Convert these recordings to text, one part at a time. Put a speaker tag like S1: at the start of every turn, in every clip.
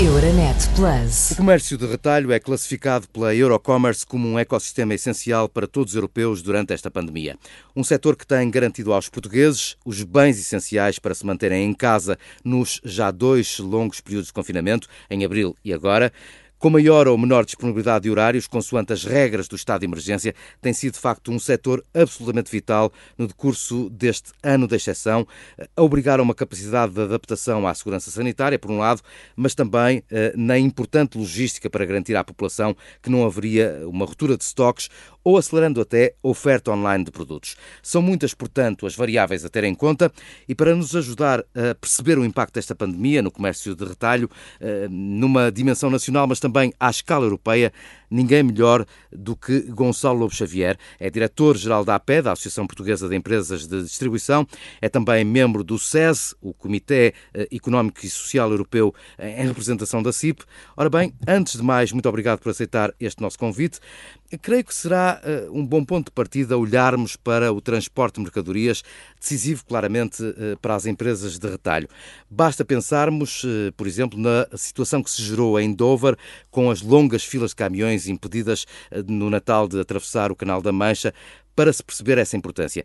S1: Euronet Plus.
S2: O comércio de retalho é classificado pela Eurocommerce como um ecossistema essencial para todos os europeus durante esta pandemia. Um setor que tem garantido aos portugueses os bens essenciais para se manterem em casa nos já dois longos períodos de confinamento, em abril e agora. Com maior ou menor disponibilidade de horários, consoante as regras do estado de emergência, tem sido de facto um setor absolutamente vital no decurso deste ano de exceção, a obrigar a uma capacidade de adaptação à segurança sanitária, por um lado, mas também eh, na importante logística para garantir à população que não haveria uma ruptura de estoques ou acelerando até a oferta online de produtos. São muitas, portanto, as variáveis a ter em conta e para nos ajudar a perceber o impacto desta pandemia no comércio de retalho, eh, numa dimensão nacional, mas também à escala europeia, ninguém melhor do que Gonçalo Lobo Xavier. É diretor-geral da APE, da Associação Portuguesa de Empresas de Distribuição, é também membro do SES, o Comitê eh, Económico e Social Europeu, em representação da CIP. Ora bem, antes de mais, muito obrigado por aceitar este nosso convite. Creio que será uh, um bom ponto de partida olharmos para o transporte de mercadorias, decisivo claramente para as empresas de retalho. Basta pensarmos, por exemplo, na situação que se gerou em Dover, com as longas filas de caminhões impedidas no Natal de atravessar o Canal da Mancha, para se perceber essa importância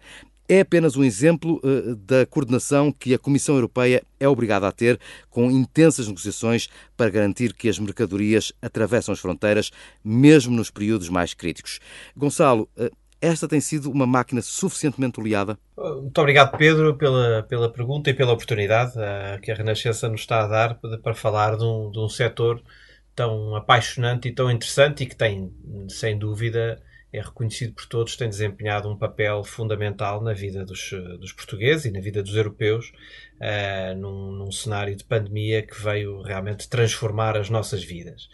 S2: é apenas um exemplo uh, da coordenação que a Comissão Europeia é obrigada a ter com intensas negociações para garantir que as mercadorias atravessam as fronteiras, mesmo nos períodos mais críticos. Gonçalo, uh, esta tem sido uma máquina suficientemente oleada?
S3: Muito obrigado, Pedro, pela, pela pergunta e pela oportunidade uh, que a Renascença nos está a dar para, para falar de um, de um setor tão apaixonante e tão interessante e que tem, sem dúvida, é reconhecido por todos, tem desempenhado um papel fundamental na vida dos, dos portugueses e na vida dos europeus, uh, num, num, cenário de pandemia que veio realmente transformar as nossas vidas.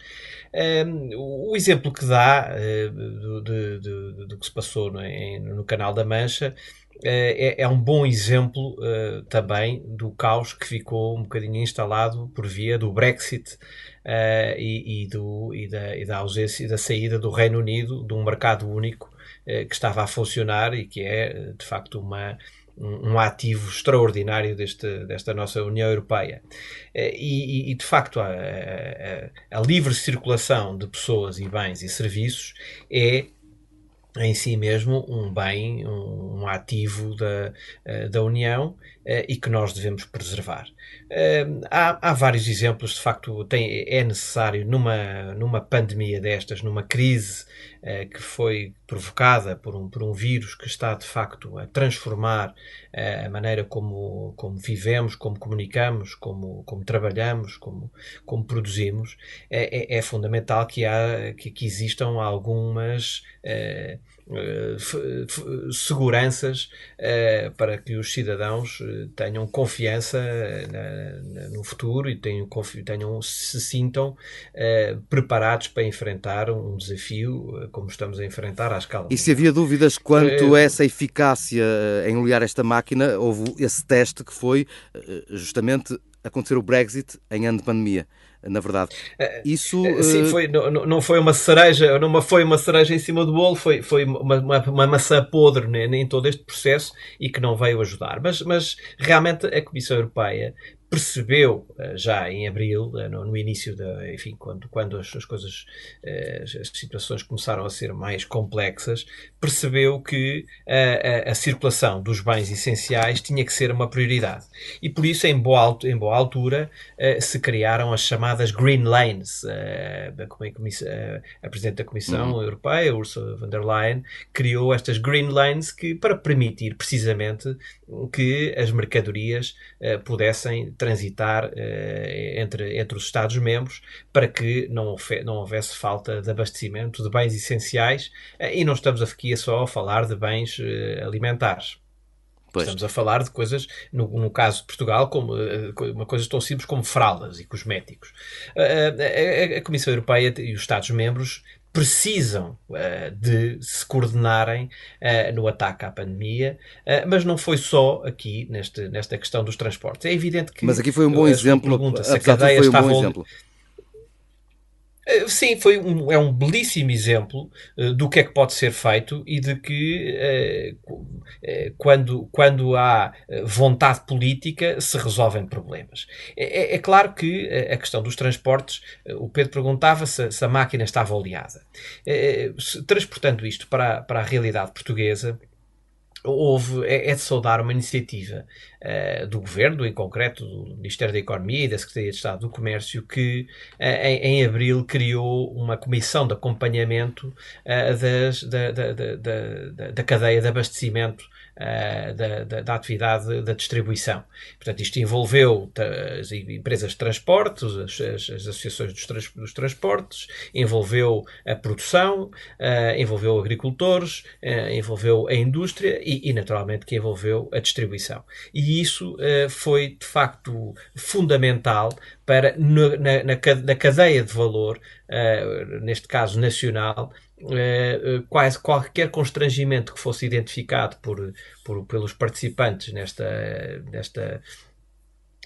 S3: Uh, o exemplo que dá uh, do, do, que se passou no, em, no Canal da Mancha é, é, um bom exemplo uh, também do caos que ficou um bocadinho instalado por via do Brexit uh, e, e, do, e, da, e da ausência e da saída do Reino Unido de um mercado único uh, que estava a funcionar e que é de facto uma, um, um ativo extraordinário deste, desta nossa União Europeia. E, e de facto, a, a, a, livre circulação de pessoas e bens e serviços é em si mesmo um bem, um, ativo da, uh, da União e que nós devemos preservar. Uh, há, há, vários exemplos, de facto, tem, é necessário numa, numa pandemia destas, numa crise que foi provocada por um, por um vírus que está de facto a transformar a maneira como, como vivemos, como comunicamos, como, como trabalhamos, como, como produzimos, é, é, é fundamental que, há, que, que existam algumas Uh, seguranças uh, para que os cidadãos uh, tenham confiança na, no futuro e tenham, tenham se sintam preparados para enfrentar um desafio como estamos a enfrentar à escala.
S2: E se havia dúvidas quanto a essa eficácia em olhar esta máquina, houve esse teste que foi justamente acontecer o Brexit em ano de pandemia na verdade.
S3: Eh, Isso eh, sim, eh, foi, não, não foi uma cereja, não foi uma cereja em cima do bolo, foi, foi uma, uma, uma maçã podre né, em todo este processo e que não veio ajudar. Mas, mas realmente a Comissão Europeia percebeu eh, já em abril, eh, no, no início da, enfim, quando, quando as, as coisas, eh, as, as, situações começaram a ser mais complexas, percebeu que a, a, a, circulação dos bens essenciais tinha que ser uma prioridade. E por isso, em boa, em boa altura, se criaram as chamadas Green Lanes. A, a, a Presidente da Comissão uhum. Europeia, Ursula von der Leyen, criou estas Green Lanes que, para permitir precisamente que as mercadorias pudessem transitar eh, entre, entre os Estados-membros para que não, não houvesse falta de abastecimento de bens essenciais eh, e não estamos aqui só a falar de bens eh, alimentares. Pois. Estamos a falar de coisas, no, no caso de Portugal, como uma coisa tão simples como fraldas e cosméticos. A, a, a Comissão Europeia e os Estados-membros precisam uh, de se coordenarem uh, no ataque à pandemia, uh, mas não foi só aqui neste, nesta questão dos transportes. É evidente que.
S2: Mas aqui foi um bom exemplo.
S3: Pergunta, se a cadeia um estava. Eh, sim, foi um, é um belíssimo exemplo uh, do que é que pode ser feito e de que uh, uh, quando, quando há vontade política se resolvem problemas. É, é, é claro que a questão dos transportes, o Pedro perguntava se, se, a máquina estava oleada. transportando isto para, para a realidade portuguesa, houve, é, é, de saudar uma iniciativa uh, do Governo, em concreto do Ministério da Economia e da Secretaria de Estado do Comércio, que uh, em, em, abril criou uma comissão de acompanhamento uh, das, da, da, da, da, cadeia de abastecimento uh, da, da, da, atividade da distribuição. Portanto, isto envolveu as empresas de transportes, as, as, as associações dos, trans, dos, transportes, envolveu a produção, uh, envolveu agricultores, uh, envolveu a indústria e, e, naturalmente, que envolveu a distribuição. E isso foi, de facto, fundamental para, na, na, na cadeia de valor, neste caso nacional, quase qualquer constrangimento que fosse identificado por, por, pelos participantes nesta, nesta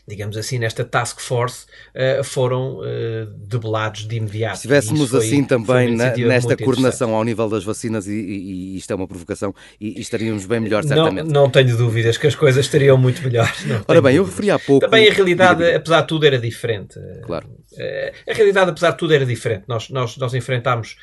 S3: digamos assim, nesta task force, uh, foram uh, debelados de imediato.
S2: Se estivéssemos assim também na, nesta coordenação ao nível das vacinas, e, e, e, isto é uma provocação, e, e estaríamos bem melhor, certamente.
S3: Não, não, tenho dúvidas que as coisas estariam muito melhores.
S2: Ora bem, dúvidas. eu referi há pouco...
S3: Também a realidade, apesar de tudo, era diferente.
S2: Claro.
S3: Uh, a realidade, apesar de tudo, era diferente. Nós, nós, nós enfrentámos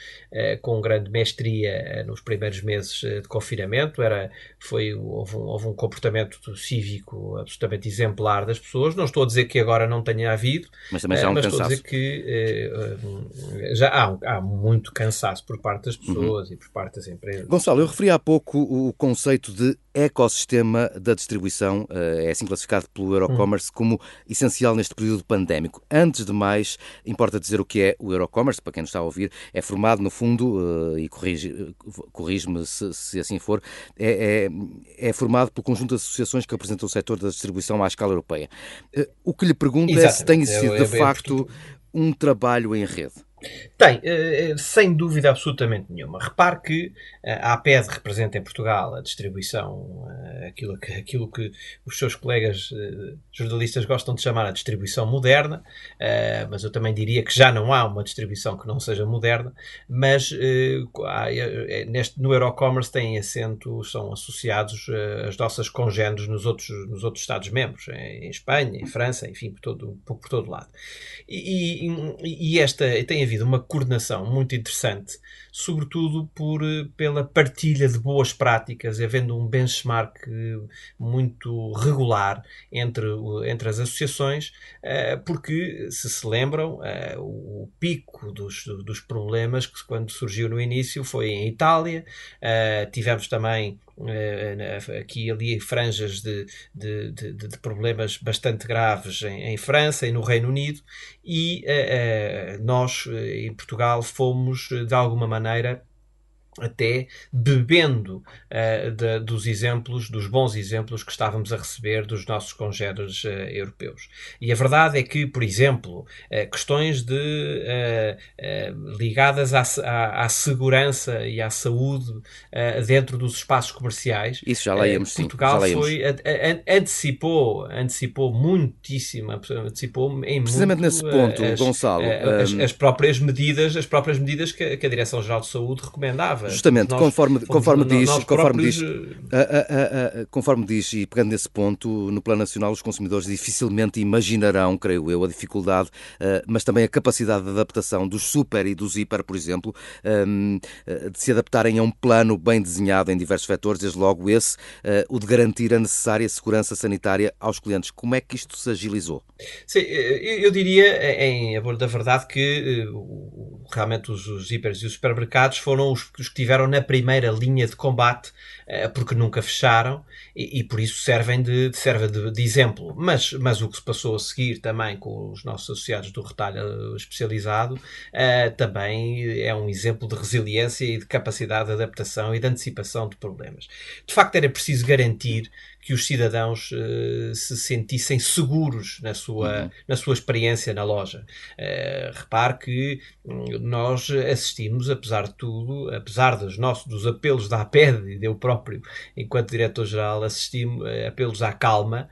S3: com grande mestria nos primeiros meses de confinamento, era, foi, houve, um, houve um comportamento cívico absolutamente exemplar das pessoas, não estou a dizer que agora não tenha havido,
S2: mas também já há um
S3: mas
S2: cansaço.
S3: estou a dizer que uh, já há, há, muito cansaço por parte das pessoas uhum. e por parte das empresas.
S2: Gonçalo, eu referi há pouco o conceito de ecossistema da distribuição, é assim classificado pelo Eurocommerce como essencial neste período pandémico. Antes de mais, importa dizer o que é o Eurocommerce, para quem nos está a ouvir, é formado no fundo, e corrige-me se, se, assim for, é, é, é formado pelo conjunto de associações que representam o setor da distribuição à escala europeia. O que lhe pergunto Exatamente. é se tem sido, de facto, um trabalho em rede.
S3: Tem, eh, eh, sem dúvida absolutamente nenhuma. Repare que eh, a APED representa em Portugal a distribuição, aquilo que, aquilo que os seus colegas jornalistas gostam de chamar a distribuição moderna, mas eu também diria que já não há uma distribuição que não seja moderna, mas neste, no Eurocommerce têm assento, são associados as nossas congêneres nos outros, nos outros Estados-membros, em Espanha, em França, enfim, por todo, por, todo lado. E, e, e esta tem havido uma coordenação muito interessante, sobretudo por, eh, pela partilha de boas práticas, havendo um benchmark eh, muito regular entre, entre as associações, eh, porque, se se lembram, o pico dos, dos problemas que quando surgiu no início foi em Itália, tivemos também aqui e ali franjas de, de, de, de, problemas bastante graves em, em, França e no Reino Unido. E uh, nós em Portugal fomos de alguma maneira até bebendo uh, de, dos exemplos, dos bons exemplos que estávamos a receber dos nossos congêneres uh, europeus. E a verdade é que, por exemplo, uh, questões de, ligadas à, à, à, segurança e à saúde dentro dos espaços comerciais,
S2: isso já
S3: Portugal
S2: sim,
S3: foi antecipou, antecipou muitíssimo, antecipou em
S2: precisamente
S3: muito,
S2: nesse ponto,
S3: as,
S2: Gonçalo,
S3: as, as, próprias medidas, as próprias medidas que, que a Direção-Geral de Saúde recomendava
S2: Justamente, nós, conforme, conforme diz, conforme diz, a, a, a, conforme diz, e pegando nesse ponto, no plano nacional, os consumidores dificilmente imaginarão, creio eu, a dificuldade, uh, mas também a capacidade de adaptação dos super e dos hiper, por exemplo, um, uh, de se adaptarem a um plano bem desenhado em diversos vetores, desde logo esse, o de garantir a necessária segurança sanitária aos clientes. Como é que isto se agilizou?
S3: Sim, eu diria, em abordo da verdade, que realmente os, os hipers e os supermercados foram os, os que tiveram na primeira linha de combate, eh, porque nunca fecharam e, e por isso servem de, servem de, de, exemplo. Mas, mas o que se passou a seguir também com os nossos associados do retalho especializado uh, também é um exemplo de resiliência e de capacidade de adaptação e de antecipação de problemas. De facto, era preciso garantir que os cidadãos uh, se sentissem seguros na sua, uhum. na sua experiência na loja. Uh, repare que hum, nós assistimos, apesar de tudo, apesar dos, nossos, dos apelos da APED e eu próprio, enquanto diretor-geral, assistimos uh, apelos à calma,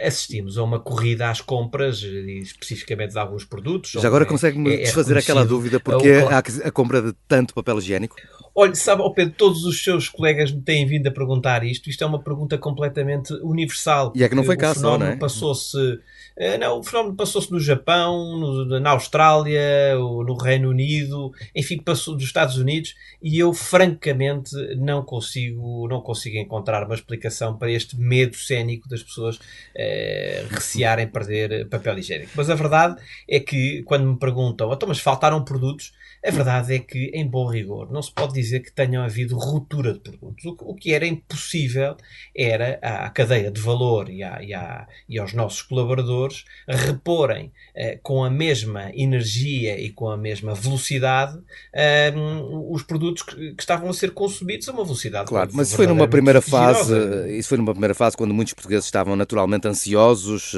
S3: assistimos a uma corrida às compras, especificamente de alguns produtos.
S2: Já agora consegue-me é, desfazer é aquela dúvida, porque é a, a compra de tanto papel higiênico?
S3: Olha, sabe, oh Pedro, todos os seus colegas me têm vindo a perguntar isto. Isto é uma pergunta completamente universal.
S2: E é que não foi cá só, não é?
S3: passou-se... Eh, não, o fenómeno passou-se no Japão, no, na Austrália, no Reino Unido, enfim, passou dos Estados Unidos e eu francamente não consigo, não consigo encontrar uma explicação para este medo cénico das pessoas eh, recearem perder papel higiênico. Mas a verdade é que quando me perguntam, então, mas faltaram produtos, a verdade é que, em bom rigor, não se pode dizer que tenham havido ruptura de produtos. O, que era impossível era à cadeia de valor e, à, e, à, e aos nossos colaboradores reporem eh, com a mesma energia e com a mesma velocidade eh, os produtos que, que, estavam a ser consumidos a uma velocidade.
S2: Claro, mas foi numa primeira fase, isso foi numa primeira fase quando muitos portugueses estavam naturalmente ansiosos,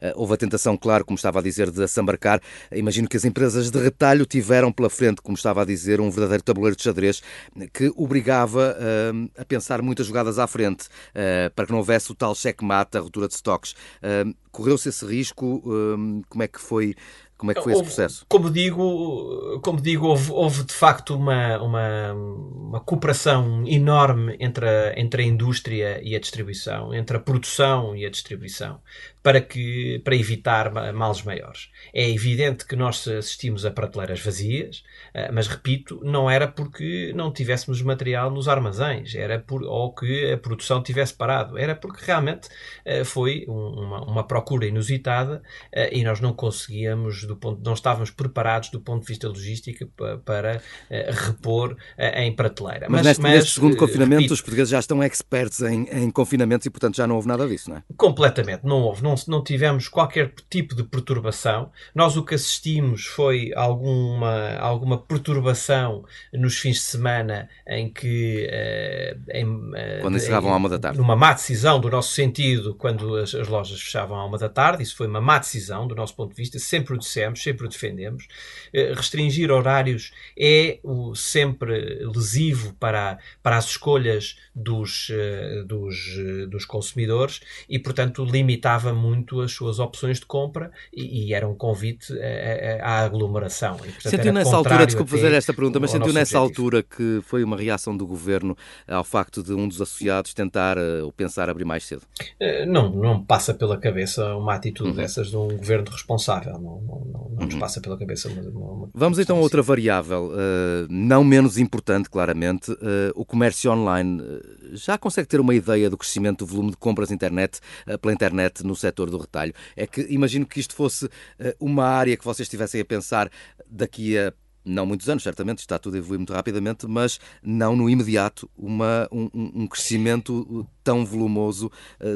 S2: eh, houve a tentação, claro, como estava a dizer, de assambarcar. Imagino que as empresas de retalho tiveram pela frente, como estava a dizer, um verdadeiro tabuleiro de xadrez que obrigava uh, a pensar muitas jogadas à frente uh, para que não houvesse o tal checkmate, a ruptura de estoques. Uh, Correu-se esse risco? como é que foi como é que foi
S3: houve,
S2: esse processo?
S3: Como digo, como digo houve, houve de facto uma, uma, uma, cooperação enorme entre a, entre a indústria e a distribuição, entre a produção e a distribuição para, que, para evitar males maiores. É evidente que nós assistimos a prateleiras vazias, eh, mas repito, não era porque não tivéssemos material nos armazéns, era por, ou que a produção tivesse parado, era porque realmente eh, foi uma, uma procura inusitada eh, e nós não conseguíamos, do ponto, não estávamos preparados do ponto de vista logístico para, para repor em prateleira.
S2: Mas, mas, neste, mas, neste segundo confinamento, repito, os portugueses já estão expertos em, em confinamentos e, portanto, já não houve nada disso, não é?
S3: Completamente, não houve. Não não, não tivemos qualquer tipo de perturbação. Nós o que assistimos foi alguma, alguma perturbação nos fins de semana em que. Uh, em,
S2: uh, quando encerravam à uma da tarde.
S3: Numa má decisão do nosso sentido, quando as, as, lojas fechavam à uma da tarde. Isso foi uma má decisão do nosso ponto de vista. Sempre o dissemos, sempre o defendemos. Uh, restringir horários é o sempre lesivo para, para as escolhas dos, dos, dos consumidores e, portanto, limitava muito as suas opções de compra e, e era um convite à aglomeração.
S2: E, sentiu nessa altura, desculpe fazer esta pergunta, mas sentiu nessa objetivo. altura que foi uma reação do governo ao facto de um dos associados tentar eh, ou pensar abrir mais cedo?
S3: Eh, não, não passa pela cabeça uma atitude uhum. dessas de um governo responsável. Não, não, não, não nos uhum. passa pela cabeça uma, uma
S2: Vamos então a outra variável, uh, não menos importante, claramente, uh, o comércio online. Já consegue ter uma ideia do crescimento do volume de compras internet, uh, pela internet no setor do retalho. É que imagino que isto fosse eh, uma área que vocês estivessem a pensar daqui a não muitos anos, certamente, está tudo a evoluir muito rapidamente, mas não no imediato uma, um, um crescimento tão volumoso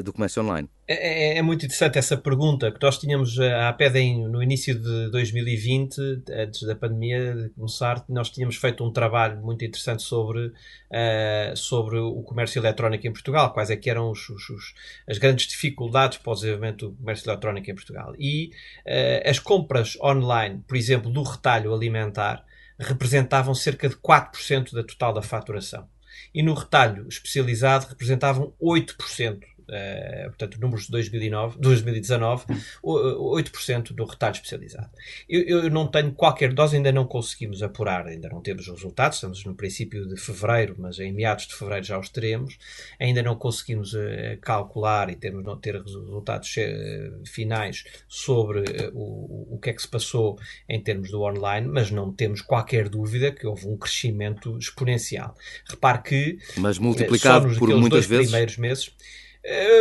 S2: do comércio online.
S3: É, é, é, muito interessante essa pergunta que nós tínhamos à PEDEM no início de 2020, antes da pandemia de começar, nós tínhamos feito um trabalho muito interessante sobre, uh, sobre o comércio eletrónico em Portugal, quais é que eram os, os, os, as grandes dificuldades para o do comércio eletrónico em Portugal. E uh, as compras online, por exemplo, do retalho alimentar, representavam cerca de 4% da total da faturação. E no retalho especializado representavam 8% uh, portanto, números de 2009, 2019, 8% do retalho especializado. Eu, eu, não tenho qualquer dose, ainda não conseguimos apurar, ainda não temos os resultados, estamos no princípio de fevereiro, mas em meados de fevereiro já os teremos, ainda não conseguimos uh, calcular e termos, não ter resultados uh, finais sobre o, o que é que se passou em termos do online, mas não temos qualquer dúvida que houve um crescimento exponencial. Repare que.
S2: Mas multiplicado por muitas vezes.
S3: primeiros meses eh,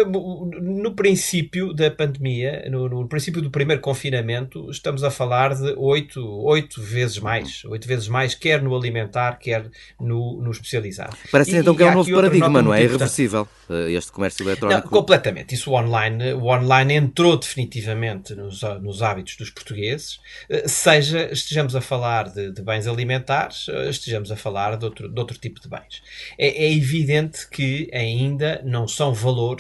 S3: no princípio da pandemia, no, no, princípio do primeiro confinamento, estamos a falar de oito, oito vezes mais. Oito vezes mais, quer no alimentar, quer no, no especializado.
S2: Parece e, então que é um novo paradigma, não é? Irreversível eh, este comércio eletrónico.
S3: Não, completamente. Isso o online, o online entrou definitivamente nos, nos hábitos dos portugueses, eh, seja estejamos a falar de, de bens alimentares, estejamos a falar de outro, de outro tipo de bens. É, é evidente que ainda não são valores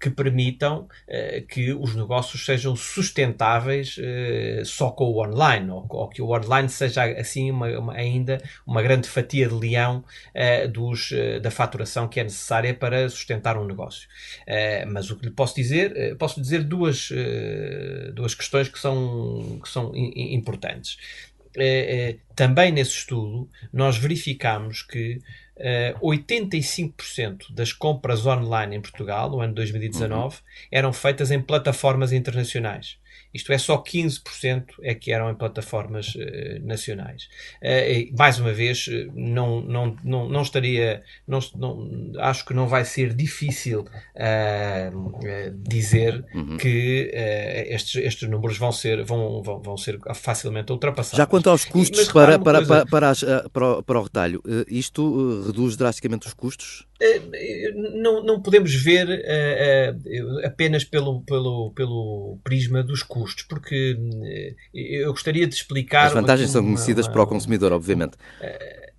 S3: que permitam uh, que os negócios sejam sustentáveis uh, só com o online, ou, ou, que o online seja assim uma, uma, ainda uma grande fatia de leão uh, dos, da faturação que é necessária para sustentar um negócio. mas o que lhe posso dizer, posso dizer duas, duas questões que são, que são importantes. também nesse estudo, nós verificamos que uh, eh, 85% das compras online em Portugal, no ano 2019, uhum. eram feitas em plataformas internacionais. Isto é, só 15% é que eram em plataformas uh, nacionais. Uh, mais uma vez, não, não, não, não estaria. Não, não, acho que não vai ser difícil uh, dizer uhum. que estes, estes números vão ser, vão, vão, vão ser facilmente ultrapassados.
S2: Já quanto aos custos Mas, para, para, coisa... para, para, para, para o retalho, isto reduz drasticamente os custos?
S3: Não, não podemos ver apenas pelo, pelo, pelo prisma dos custos custos, porque eh, eu gostaria de explicar.
S2: As vantagens são conhecidas uma, para o consumidor, obviamente.
S3: Eh,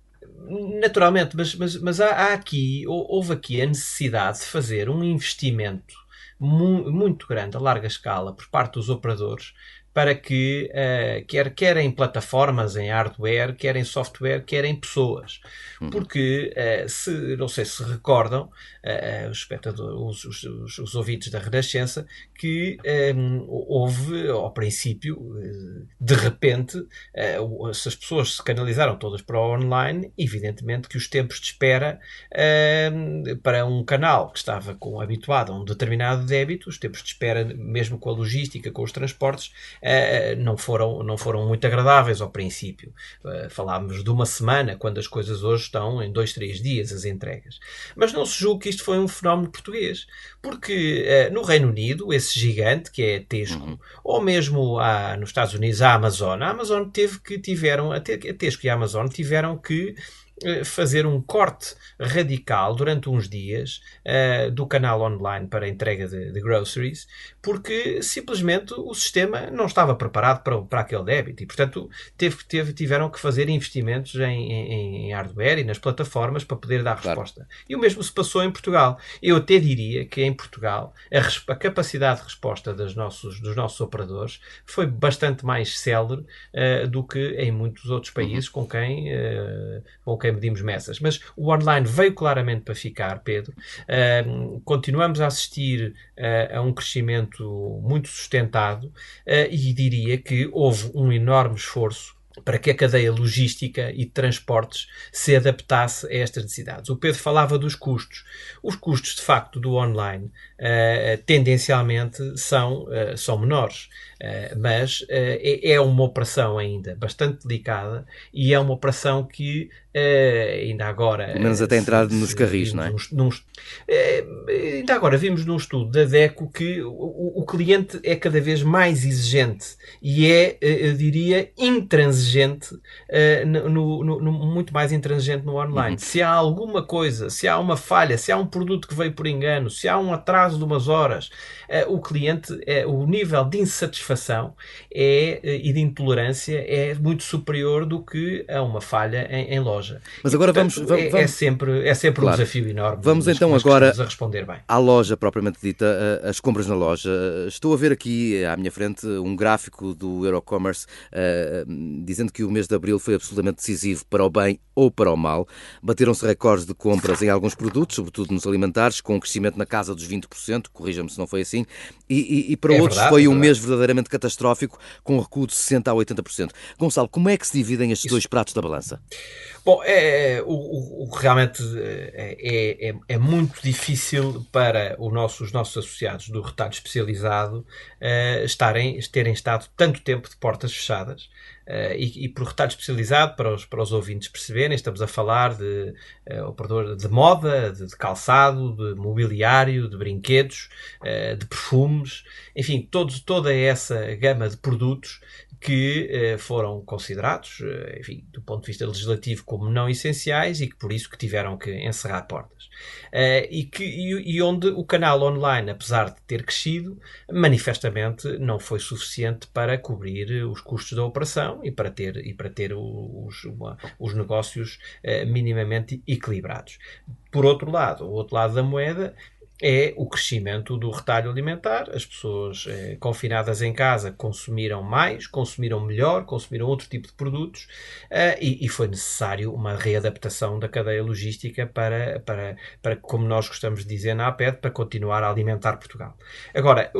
S3: naturalmente, mas, mas, mas há, há, aqui, houve aqui a necessidade de fazer um investimento muito grande, a larga escala, por parte dos operadores, para que, uh, quer, quer em plataformas, em hardware, quer em software, quer em pessoas. Uhum. Porque, uh, se, não sei se recordam, uh, os, espectadores, os, os, os, ouvintes da Renascença, que um, ehm, houve, ao princípio, de repente, se as pessoas se canalizaram todas para o online, evidentemente que os tempos de espera ehm, para um canal que estava com, habituado a um determinado débito, os tempos de espera, mesmo com a logística, com os transportes, não, foram, não foram muito agradáveis ao princípio. Uh, falámos de uma semana, quando as coisas hoje estão em dois, três dias, as entregas. Mas não se julgue que isto foi um fenómeno português, porque uh, no Reino Unido, esse gigante que é Tesco, uhum. ou mesmo há, nos Estados Unidos a Amazon, a Amazon teve que tiveram, a Tesco e a Amazon tiveram que eh, fazer um corte radical durante uns dias uh, do canal online para entrega de, de, groceries, porque simplesmente o sistema não estava preparado para, para aquele débito e, portanto, teve, teve, tiveram que fazer investimentos em, em, em, hardware e nas plataformas para poder dar claro. resposta. E o mesmo se passou em Portugal. Eu até diria que em Portugal a, a capacidade de resposta dos nossos, dos nossos operadores foi bastante mais célere uh, do que em muitos outros países uhum. com quem, uh, com quem medimos messas. Mas o online veio claramente para ficar, Pedro. Uh, continuamos a assistir uh, a um crescimento muito sustentado uh, e diria que houve um enorme esforço para que a cadeia logística e de transportes se adaptasse a estas necessidades. O Pedro falava dos custos. Os custos, de facto, do online uh, tendencialmente são, uh, são menores. Uh, mas é, é, uma operação ainda bastante delicada e é uma operação que ainda agora.
S2: Pelo menos até entrar se, nos carris, não é? Num,
S3: ainda agora vimos num estudo da DECO que o, o, cliente é cada vez mais exigente e é, eu diria, intransigente, no, no, no, muito mais intransigente no online. Uhum. Se há alguma coisa, se há uma falha, se há um produto que veio por engano, se há um atraso de umas horas, uh, o cliente, uh, o nível de insatisfação é, uh, e de intolerância é muito superior do que a uma falha em, em loja.
S2: Mas agora e, portanto, vamos, vamos,
S3: é, é, sempre, é sempre claro. um desafio enorme.
S2: Vamos então agora a responder bem. à loja propriamente dita, as compras na loja. Estou a ver aqui à minha frente um gráfico do Eurocommerce dizendo que o mês de abril foi absolutamente decisivo para o bem ou para o mal. Bateram-se recordes de compras em alguns produtos, sobretudo nos alimentares, com um crescimento na casa dos 20%, corrija-me se não foi assim, e, e, e para é outros verdade, foi é um mês verdadeiramente catastrófico, com um recuo de 60% a 80%. Gonçalo, como é que se dividem estes Isso. dois pratos da balança?
S3: Bom, é, é o, o, realmente é, é, é, muito difícil para nosso, os nossos associados do retalho especializado uh, estarem, terem estado tanto tempo de portas fechadas. Uh, e, e, por retalho especializado, para os, para os ouvintes perceberem, estamos a falar de uh, operador de moda, de, de, calçado, de mobiliário, de brinquedos, uh, de enfim, todos, toda essa gama de produtos que eh, foram considerados, eh, enfim, do ponto de vista legislativo, como não essenciais e que por isso que tiveram que encerrar portas. Eh, e, que, e, e, onde o canal online, apesar de ter crescido, manifestamente não foi suficiente para cobrir os custos da operação e para ter, e para ter os, uma, os negócios minimamente equilibrados. Por outro lado, o outro lado da moeda é o crescimento do retalho alimentar. As pessoas eh, confinadas em casa consumiram mais, consumiram melhor, consumiram outro tipo de produtos eh, e, e, foi necessário uma readaptação da cadeia logística para, para, para, como nós gostamos de dizer na APED, para continuar a alimentar Portugal. Agora,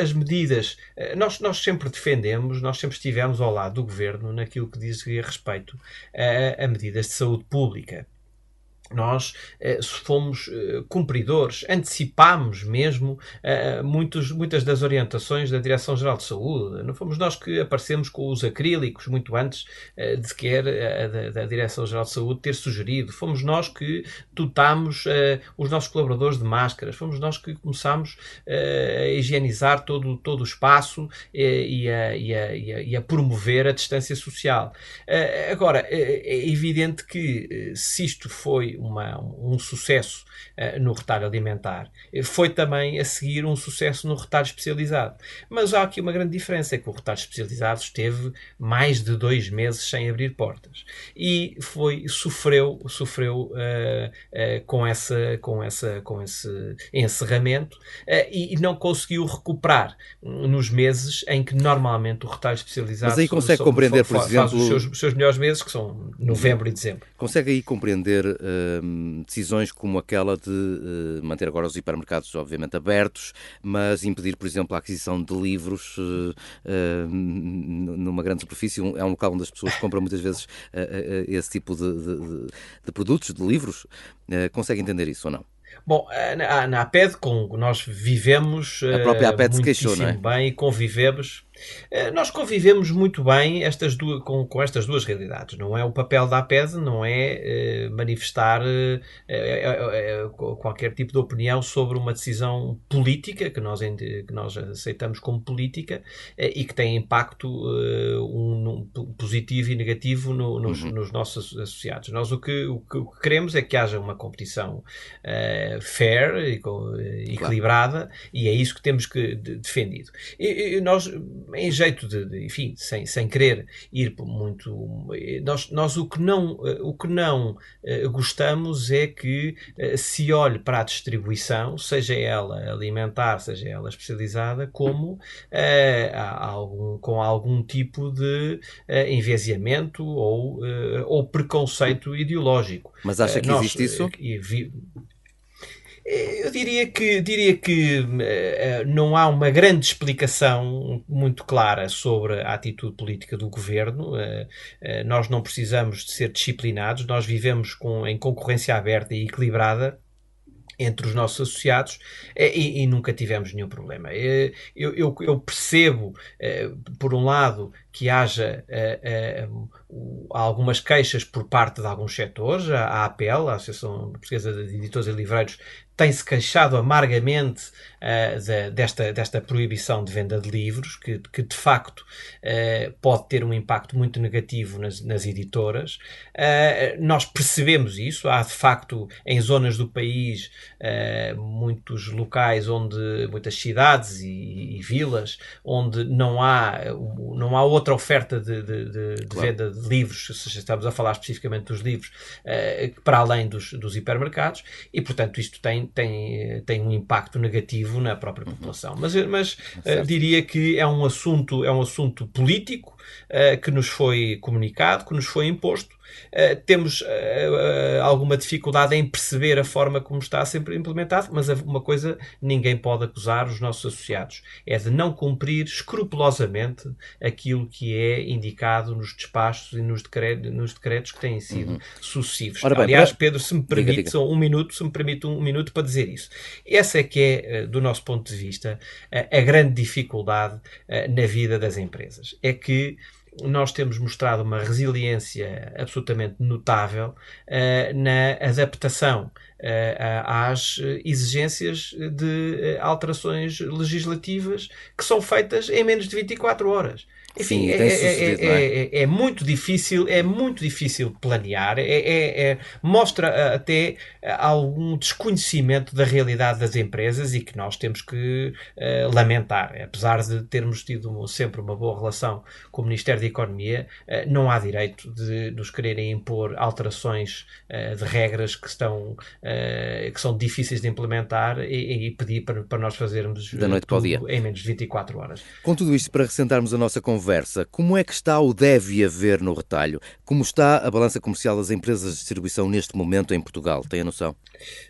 S3: as medidas, eh, nós, nós sempre defendemos, nós sempre estivemos ao lado do governo naquilo que diz respeito a, a medidas de saúde pública nós eh, fomos eh, cumpridores, antecipámos mesmo eh, muitos, muitas das orientações da Direção-Geral de Saúde. Não fomos nós que aparecemos com os acrílicos muito antes eh, de sequer a, da, Direção-Geral de Saúde ter sugerido. Fomos nós que dotámos os nossos colaboradores de máscaras. Fomos nós que começámos a higienizar todo, todo o espaço e, a, e, a, e, a, promover a distância social. agora, é evidente que se isto foi uma, um sucesso uh, no retalho alimentar. Foi também a seguir um sucesso no retalho especializado. Mas há aqui uma grande diferença, é que o retalho especializado esteve mais de dois meses sem abrir portas. E foi, sofreu, sofreu uh, uh, com, essa, com, essa, com esse encerramento e, e, não conseguiu recuperar nos meses em que normalmente o retalho especializado
S2: Mas aí consegue são, compreender, por exemplo... faz
S3: os seus, os seus melhores meses, que são novembro e dezembro.
S2: Consegue aí compreender Ehm, decisões como aquela de uh, manter agora os hipermercados, obviamente, abertos, mas impedir, por exemplo, a aquisição de livros uh, numa grande superfície. Um, é um local onde as pessoas compram muitas vezes esse tipo de, de, de, produtos, de livros. consegue entender isso ou não?
S3: Bom, na, na APED, com nós vivemos
S2: a própria APED se queixou, não é?
S3: bem e convivemos eh, nós convivemos muito bem estas duas, com, com, estas duas realidades. Não é o papel da APED, não é eh, manifestar eh, qualquer tipo de opinião sobre uma decisão política que nós, que nós aceitamos como política e que tem impacto um, um, positivo e negativo no, nos, uhum. nos, nossos associados. Nós o que, o que, o que, queremos é que haja uma competição fair e equilibrada claro. e é isso que temos que defendido. E, e nós em jeito de, de, enfim, sem, sem querer ir muito. Nós, nós o que não, o que não uh, gostamos é que uh, se olhe para a distribuição, seja ela alimentar, seja ela especializada, como uh, algum, com algum tipo de envesiamento ou, ou preconceito ideológico.
S2: Mas acha que nós, existe isso?
S3: Eu diria que, diria que uh, não há uma grande explicação muito clara sobre a atitude política do governo. Uh, nós não precisamos de ser disciplinados, nós vivemos com, em concorrência aberta e equilibrada entre os nossos associados e, e, nunca tivemos nenhum problema. Eu, eu, eu percebo, por um lado, que haja algumas queixas por parte de alguns setores, a APL, a Associação Portuguesa de Editores e Livreiros, tem-se queixado amargamente uh, de, desta, desta proibição de venda de livros, que, que de facto uh, pode ter um impacto muito negativo nas, nas editoras. Uh, nós percebemos isso. Há de facto em zonas do país muitos locais onde, muitas cidades e, vilas, onde não há, não há outra oferta de, de, de, de claro. venda de livros, se estamos a falar especificamente dos livros, para além dos, dos hipermercados, e portanto isto tem tem, tem, um impacto negativo na própria uhum. população. Mas, mas uh, diria que é um assunto, é um assunto político uh, que nos foi comunicado, que nos foi imposto Uh, temos uh, alguma dificuldade em perceber a forma como está sempre implementado, mas uma coisa ninguém pode acusar os nossos associados é de não cumprir escrupulosamente aquilo que é indicado nos despachos e nos, decretos, nos decretos que têm sido uhum. sucessivos. Bem, Aliás, Pedro, se me permite, diga, diga. só um minuto, se me permite um minuto para dizer isso. Essa é que é, do nosso ponto de vista, a grande dificuldade na vida das empresas. É que nós temos mostrado uma resiliência absolutamente notável uh, na adaptação às exigências de uh, alterações legislativas que são feitas em menos de 24 horas. Enfim, é, é, é, é, muito difícil, é muito difícil planear, é, mostra até algum desconhecimento da realidade das empresas e que nós temos que uh, lamentar. Apesar de termos tido sempre uma boa relação com o Ministério da Economia, uh, não há direito de nos quererem impor alterações uh, de regras que, estão, que são difíceis de implementar e, e pedir para, para, nós fazermos
S2: da noite para o dia.
S3: em menos de 24 horas.
S2: Com tudo isto, para ressentarmos a nossa conversa. Como é que está o deve haver no retalho? Como está a balança comercial das empresas de distribuição neste momento em Portugal? Tem a noção?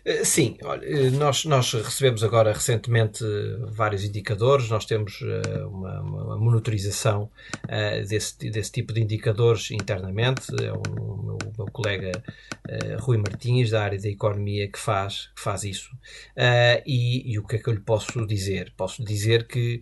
S3: Eh, sim, olha, eh, nós, nós recebemos agora recentemente vários indicadores, nós temos eh, uma, uma monitorização desse, desse tipo de indicadores internamente. É o meu, meu colega Rui Martins, da área da economia, que faz, que faz isso. E, e, o que é que eu lhe posso dizer? Posso dizer que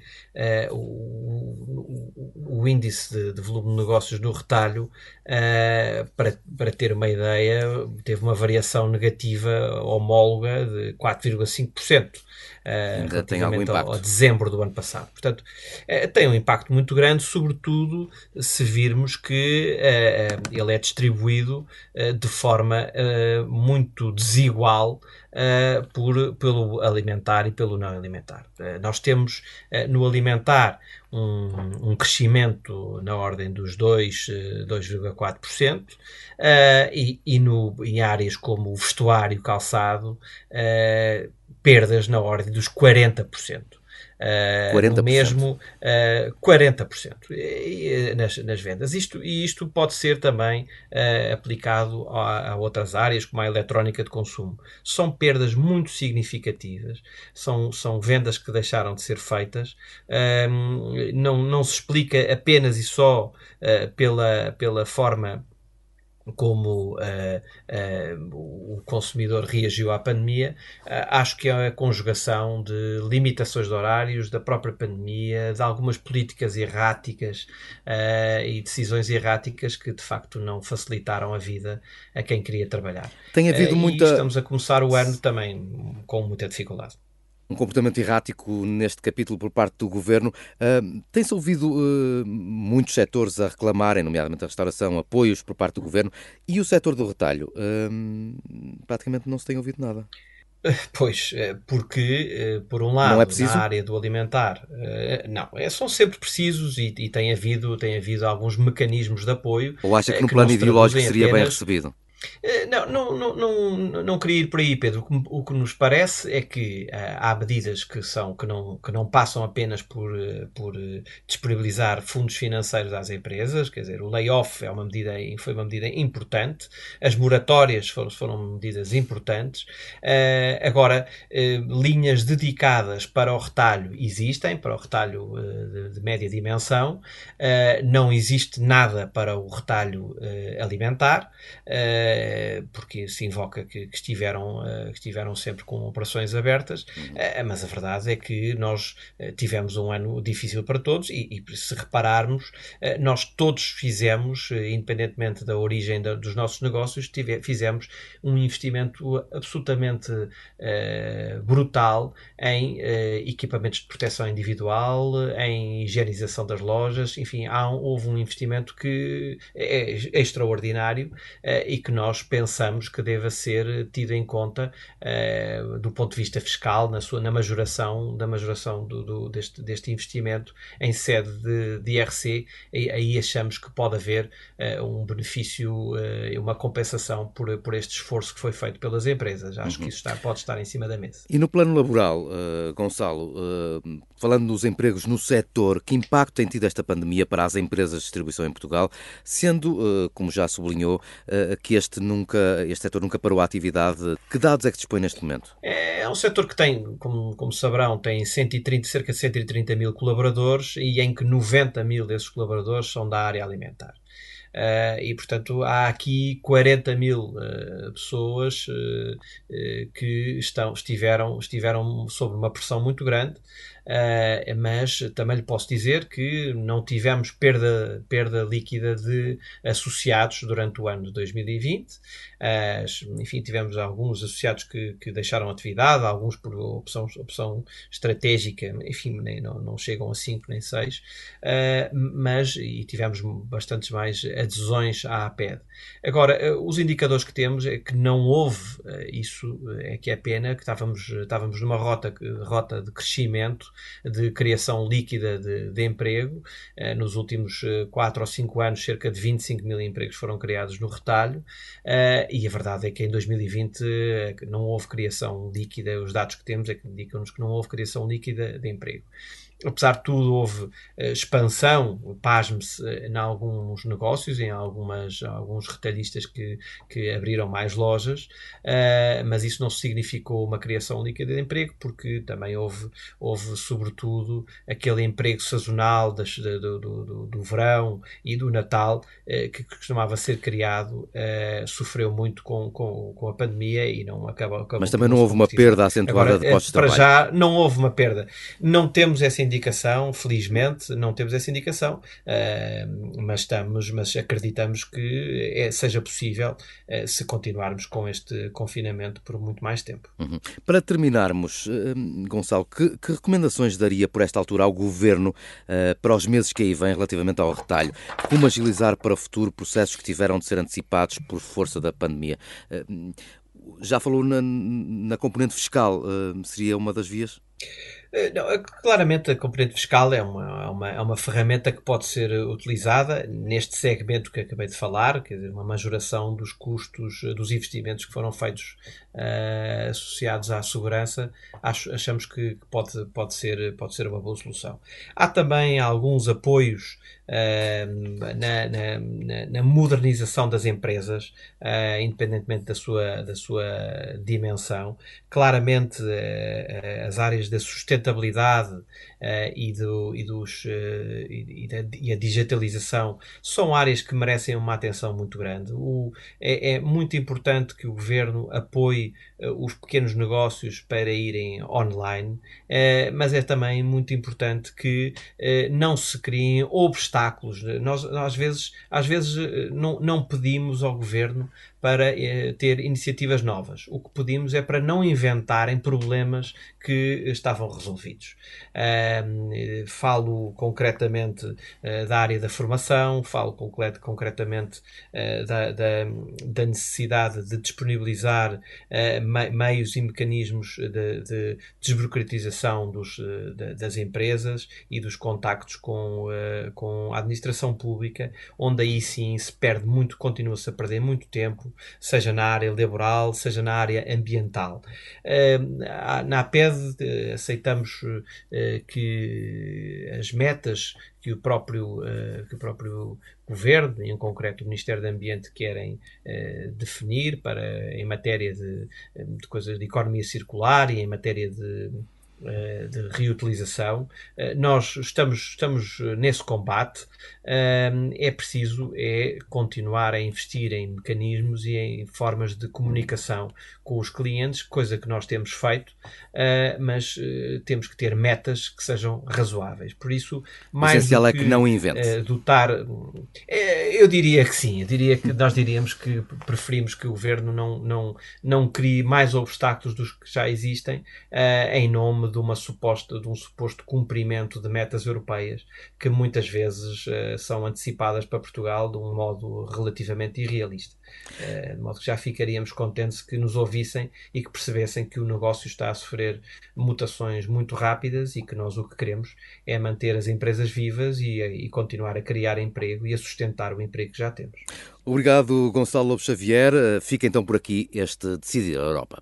S3: o, o índice de, de, volume de negócios no retalho, uh, para, para ter uma ideia, teve uma variação negativa homóloga de 4,5%. Uh, Ainda tem algum impacto. Ao, ao, dezembro do ano passado. Portanto, uh, tem um impacto muito grande, sobretudo se virmos que uh, ele é distribuído de forma muito desigual por, pelo alimentar e pelo não alimentar. nós temos no alimentar um, um, crescimento na ordem dos 2,4%, uh, e, e no, em áreas como o vestuário e calçado, uh, perdas na ordem dos 40%. Uh, 40%. No mesmo uh, 40% nas, nas, vendas. Isto, e isto pode ser também uh, aplicado a, a, outras áreas, como a eletrónica de consumo. São perdas muito significativas, são, são vendas que deixaram de ser feitas. Uh, não, não se explica apenas e só uh, pela, pela forma como uh, uh, o consumidor reagiu à pandemia, uh, acho que é a conjugação de limitações de horários, da própria pandemia, de algumas políticas erráticas e decisões erráticas que de facto não facilitaram a vida a quem queria trabalhar.
S2: Tem havido muita.
S3: Estamos a começar o ano também com muita dificuldade
S2: um comportamento errático neste capítulo por parte do governo. Uh, Tem-se ouvido uh, muitos setores a reclamarem, nomeadamente a restauração, apoios por parte do governo e o setor do retalho. Uh, praticamente não se tem ouvido nada.
S3: Pois, eh, porque, eh, por um lado, é na área do alimentar, eh, não, são sempre precisos e, e, tem, havido, tem havido alguns mecanismos de apoio.
S2: Ou acha que no que plano ideológico seria apenas... bem recebido?
S3: Eh, não, não, não, não, queria ir por aí, Pedro. O que, nos parece é que uh, há medidas que, são, que, não, que não passam apenas por, uh, por disponibilizar fundos financeiros às empresas, quer dizer, o layoff é uma medida, foi uma medida importante, as moratórias foram, foram medidas importantes. agora, linhas dedicadas para o retalho existem, para o retalho de, média dimensão, não existe nada para o retalho alimentar. Eh, porque se invoca que, que estiveram, eh, que estiveram sempre com operações abertas, uhum. Eh, mas a verdade é que nós tivemos um ano difícil para todos e, e se repararmos, nós todos fizemos, independentemente da origem da, dos nossos negócios, tive, fizemos um investimento absolutamente brutal em equipamentos de proteção individual, em higienização das lojas, enfim, há, houve um investimento que é, é extraordinário e que nós pensamos que deva ser tido em conta uh, do ponto de vista fiscal na sua na majoração da majoração do, do, deste, deste investimento em sede de, de IRC e, aí achamos que pode haver uh, um benefício uh, uma compensação por, por este esforço que foi feito pelas empresas acho uhum. que isso está, pode estar em cima da mesa
S2: e no plano laboral Gonçalo falando dos empregos no setor que impacto tem tido esta pandemia para as empresas de distribuição em Portugal sendo como já sublinhou que este nunca, este setor nunca parou a atividade. Que dados é que dispõe neste momento?
S3: É, é um setor que tem, como, como saberão, tem 130, cerca de 130 mil colaboradores e em que 90 mil desses colaboradores são da área alimentar. Uh, e, portanto, há aqui 40 mil uh, pessoas uh, que estão, estiveram, estiveram sob uma pressão muito grande uh, mas também lhe posso dizer que não tivemos perda, perda líquida de associados durante o ano de 2020. Uh, enfim, tivemos alguns associados que, que deixaram atividade, alguns por opção, opção estratégica, enfim, nem, não, não chegam a 5 nem 6, uh, mas e tivemos bastantes mais adesões à APED. Agora, os indicadores que temos é que não houve isso, é que é pena, que estávamos, estávamos numa rota, rota de crescimento, de criação líquida de, de emprego. Uh, nos últimos uh, 4 ou 5 anos, cerca de 25 mil empregos foram criados no retalho. Uh, e a verdade é que em 2020 não houve criação líquida. Os dados que temos é que indicam-nos que não houve criação líquida de emprego apesar de tudo, houve uh, expansão, pasme-se, uh, em alguns negócios, em algumas, alguns retalhistas que, que abriram mais lojas, uh, mas isso não significou uma criação líquida de emprego, porque também houve, houve sobretudo, aquele emprego sazonal das, do, do, do, do, verão e do Natal, que costumava ser criado, sofreu muito com, com, com, a pandemia e não acabou. acabou
S2: mas também não houve uma perda acentuada Agora, de postos de
S3: trabalho. Para já, não houve uma perda. Não temos essa indicação, felizmente, não temos essa indicação, uh, mas estamos, mas acreditamos que é, seja possível uh, se continuarmos com este confinamento por muito mais tempo.
S2: Uhum. Para terminarmos, uh, Gonçalo, que, que, recomendações daria por esta altura ao Governo para os meses que aí vêm relativamente ao retalho? Como agilizar para o futuro processos que tiveram de ser antecipados por força da pandemia? já falou na, na componente fiscal, seria uma das vias?
S3: Eh, não, é claramente a componente fiscal é uma, é, uma, é uma ferramenta que pode ser utilizada neste segmento que acabei de falar, quer dizer, uma majoração dos custos dos investimentos que foram feitos uh, associados à segurança, acho, achamos que pode, pode, ser, pode ser uma boa solução. Há também alguns apoios uh, na, na, na, modernização das empresas, uh, independentemente da sua, da sua dimensão. Claramente, as áreas da sustentabilidade e, do, e, dos, e, da, e a digitalização são áreas que merecem uma atenção muito grande. O, é, é muito importante que o governo apoie uh, os pequenos negócios para irem online, uh, mas é também muito importante que uh, não se criem obstáculos. Nós, às vezes, às vezes não, não pedimos ao governo para ter iniciativas novas. O que pedimos é para não inventarem problemas que estavam resolvidos. Falo concretamente da área da formação, falo concret, concretamente da, da, da, necessidade de disponibilizar me, meios e mecanismos de, de desburocratização dos, de, das empresas e dos contactos com, com a administração pública, onde aí sim se perde muito, continua-se a perder muito tempo seja na área laboral, seja na área ambiental. Na APED eh, aceitamos eh, que as metas que o próprio, eh, que o próprio governo, em concreto o Ministério do Ambiente, querem definir para, em matéria de, de coisas de economia circular e em matéria de de reutilização. Eh, nós estamos, estamos nesse combate. Eh, é preciso é continuar a investir em mecanismos e em formas de comunicação com os clientes, coisa que nós temos feito, mas temos que ter metas que sejam razoáveis. Por isso,
S2: mais o essencial é que não invente.
S3: dotar, eu diria que sim. Eu diria que nós diríamos que preferimos que o governo não, não, não crie mais obstáculos dos que já existem em nome de uma suposta de um suposto cumprimento de metas europeias que muitas vezes uh, são antecipadas para Portugal de um modo relativamente irrealista. Uh, de modo que já ficaríamos contentes que nos ouvissem e que percebessem que o negócio está a sofrer mutações muito rápidas e que nós o que queremos é manter as empresas vivas e, e continuar a criar emprego e a sustentar o emprego que já temos.
S2: Obrigado, Gonçalo Lobo Xavier. Eh, fica então por aqui este Decidir a Europa.